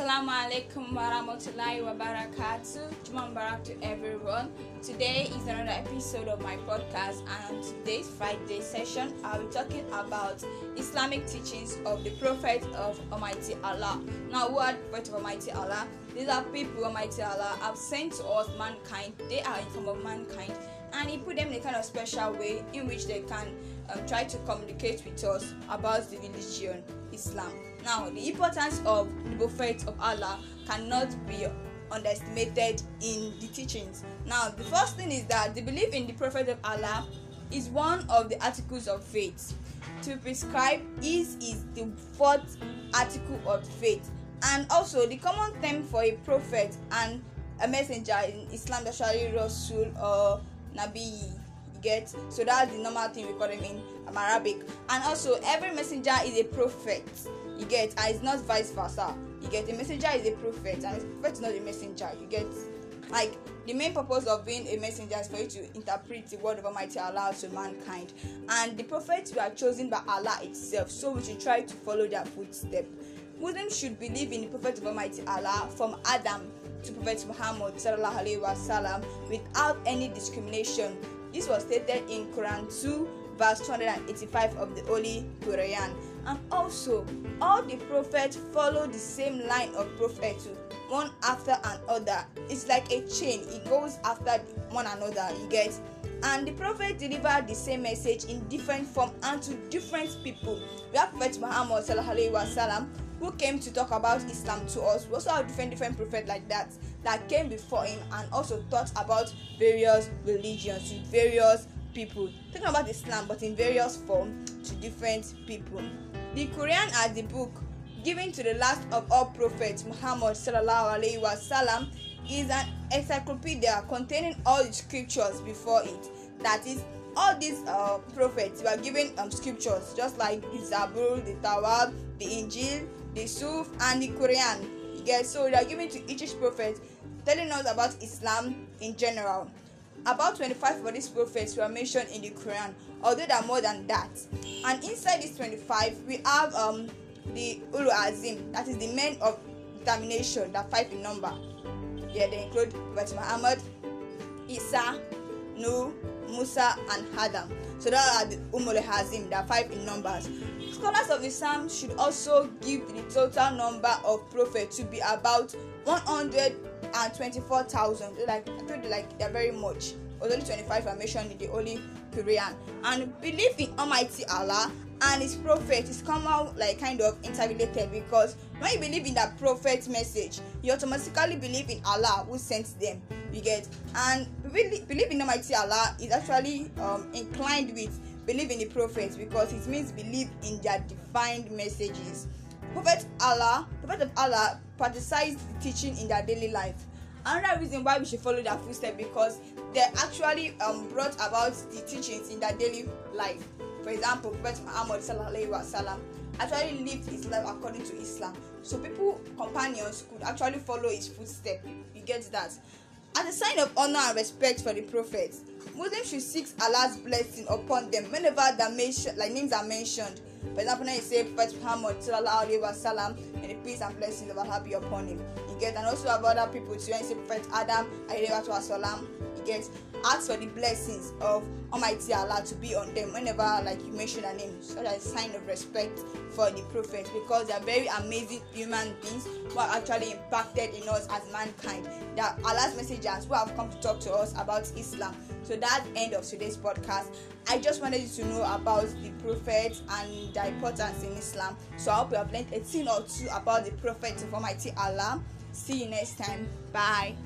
Assalamu alaikum warahmatullahi wabarakatuh. Juma Mubarak to everyone. Today is another episode of my podcast, and today's Friday session, I'll be talking about Islamic teachings of the Prophet of Almighty Allah. Now, the Prophet of Almighty Allah? These are people Almighty Allah have sent to us mankind. They are in form of mankind, and He put them in a kind of special way in which they can um, try to communicate with us about the religion Islam. Now, the importance of the Prophet of Allah cannot be underestimated in the teachings. Now, the first thing is that the belief in the Prophet of Allah is one of the articles of faith. To prescribe is is the fourth article of faith, and also the common term for a prophet and a messenger in Islam, actually Rasul or Nabi get. So that's the normal thing we call them in arabic. And also every messenger is a prophet. You get and it's not vice versa. You get a messenger is a prophet and a prophet is not a messenger. You get like the main purpose of being a messenger is for you to interpret the word of almighty allah to mankind. And the prophets were chosen by allah itself so we should try to follow their footsteps muslims should believe in the prophet of almighty allah from adam to prophet muhammad without any discrimination this was stated in Quran 2, verse 285 of the Holy Quran. And also, all the prophets follow the same line of prophethood, one after another. It's like a chain, it goes after one another, you get. And the prophet delivered the same message in different form and to different people. We have Prophet Muhammad sallallahu alaihi wasallam who came to talk about Islam to us. We also have different different prophets like that that came before him and also taught about various religions to various people. Talking about Islam but in various form to different people. The Quran as the book given to the last of all prophets Muhammad sallallahu alaihi wasallam is an encyclopedia containing all the scriptures before it. That is all these uh, prophets were given um, scriptures just like the Zabur, the Tawrat, the Injil, the Suf, and the Quran. You get so they are given to each prophet, telling us about Islam in general. About 25 of these prophets were mentioned in the Quran, although there are more than that. And inside these 25, we have um, the Ulu Azim, that is the men of determination, that five in number. Yeah, they include Prophet Muhammad, Isa, Nuh, Musa, and Adam. So that are the Umul Hazim, that five in numbers. Scholars of Islam should also give the total number of prophets to be about 124,000. Like I told you, like they're very much. Only 25 are mentioned in the Holy Quran. And belief in Almighty Allah and his prophet is somehow like kind of interrelated because when you believe in that prophet's message you automatically believe in allah who sent them you get and really believe in almighty allah is actually um, inclined with believe in the prophets because it means believe in their defined messages prophet allah prophet of allah practiced the teaching in their daily life another reason why we should follow their footsteps because they actually um, brought about the teachings in their daily life for example, Prophet Muhammad wasallam actually lived his life according to Islam. So people, companions could actually follow his footsteps. You get that? As a sign of honor and respect for the prophets, Muslims should seek Allah's blessing upon them whenever the mention, like names are mentioned. For example, when you say Prophet Muhammad wasallam, and the peace and blessings of Allah be upon him. You get, and also about other people too. You say Prophet Adam wasallam, you get, ask for the blessings of Almighty Allah to be on them whenever like you mention a name, so that a sign of respect for the prophets because they are very amazing human beings who are actually impacted in us as mankind. Are Allah's messengers who have come to talk to us about Islam. So that's end of today's podcast. I just wanted you to know about the prophets and their importance in Islam. So I hope you have learned a thing or two about the prophets of Almighty Allah. See you next time. Bye.